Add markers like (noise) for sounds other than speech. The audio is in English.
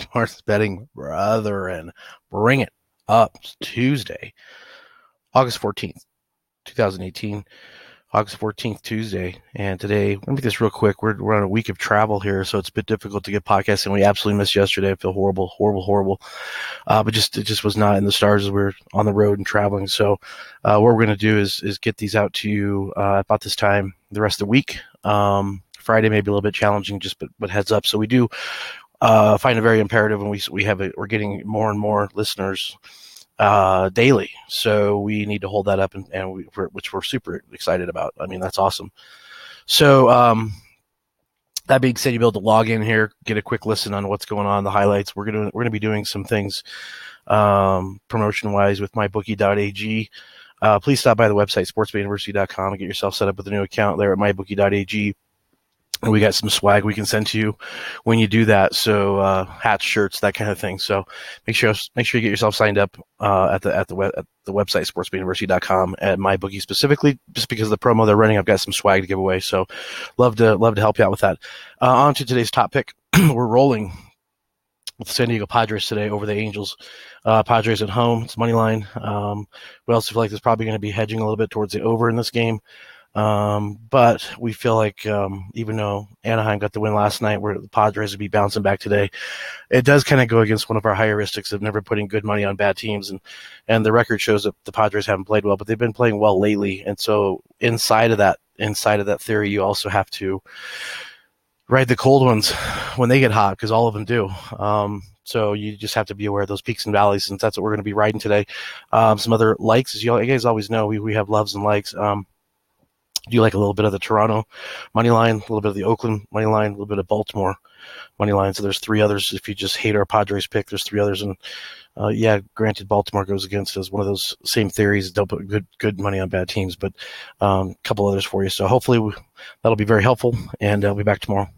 Sports Betting Brethren. Bring it up Tuesday, August 14th, 2018. August 14th, Tuesday. And today, let me make this real quick. We're, we're on a week of travel here, so it's a bit difficult to get podcasts, and we absolutely missed yesterday. I feel horrible, horrible, horrible. Uh, but just, it just was not in the stars as we are on the road and traveling. So, uh, what we're going to do is, is get these out to you, uh, about this time the rest of the week. Um, Friday may be a little bit challenging, just but, but heads up. So we do, uh, find it very imperative and we, we have it, we're getting more and more listeners uh, daily. So we need to hold that up, and, and we, which we're super excited about. I mean, that's awesome. So um, that being said, you be able to log in here, get a quick listen on what's going on, the highlights. We're gonna we're gonna be doing some things um, promotion wise with mybookie.ag. Uh, please stop by the website sportsbetuniversity.com and get yourself set up with a new account there at mybookie.ag we got some swag we can send to you when you do that. So uh, hats, shirts, that kind of thing. So make sure make sure you get yourself signed up uh, at the at the web, at the website sportsbetuniversity.com at MyBookie specifically, just because of the promo they're running. I've got some swag to give away. So love to love to help you out with that. Uh, on to today's top pick. (clears throat) We're rolling with San Diego Padres today over the Angels. Uh, Padres at home. It's money line. Um, we also feel like there's probably going to be hedging a little bit towards the over in this game. Um, but we feel like um, even though Anaheim got the win last night, where the Padres would be bouncing back today, it does kind of go against one of our heuristics of never putting good money on bad teams, and and the record shows that the Padres haven't played well, but they've been playing well lately, and so inside of that inside of that theory, you also have to ride the cold ones when they get hot because all of them do. Um, so you just have to be aware of those peaks and valleys, since that's what we're going to be riding today. Um, some other likes, as you guys always know, we we have loves and likes. Um, do you like a little bit of the Toronto money line, a little bit of the Oakland money line, a little bit of Baltimore money line? So there's three others. If you just hate our Padres pick, there's three others. And uh, yeah, granted, Baltimore goes against us. One of those same theories. Don't put good good money on bad teams, but um, a couple others for you. So hopefully we, that'll be very helpful. And I'll be back tomorrow.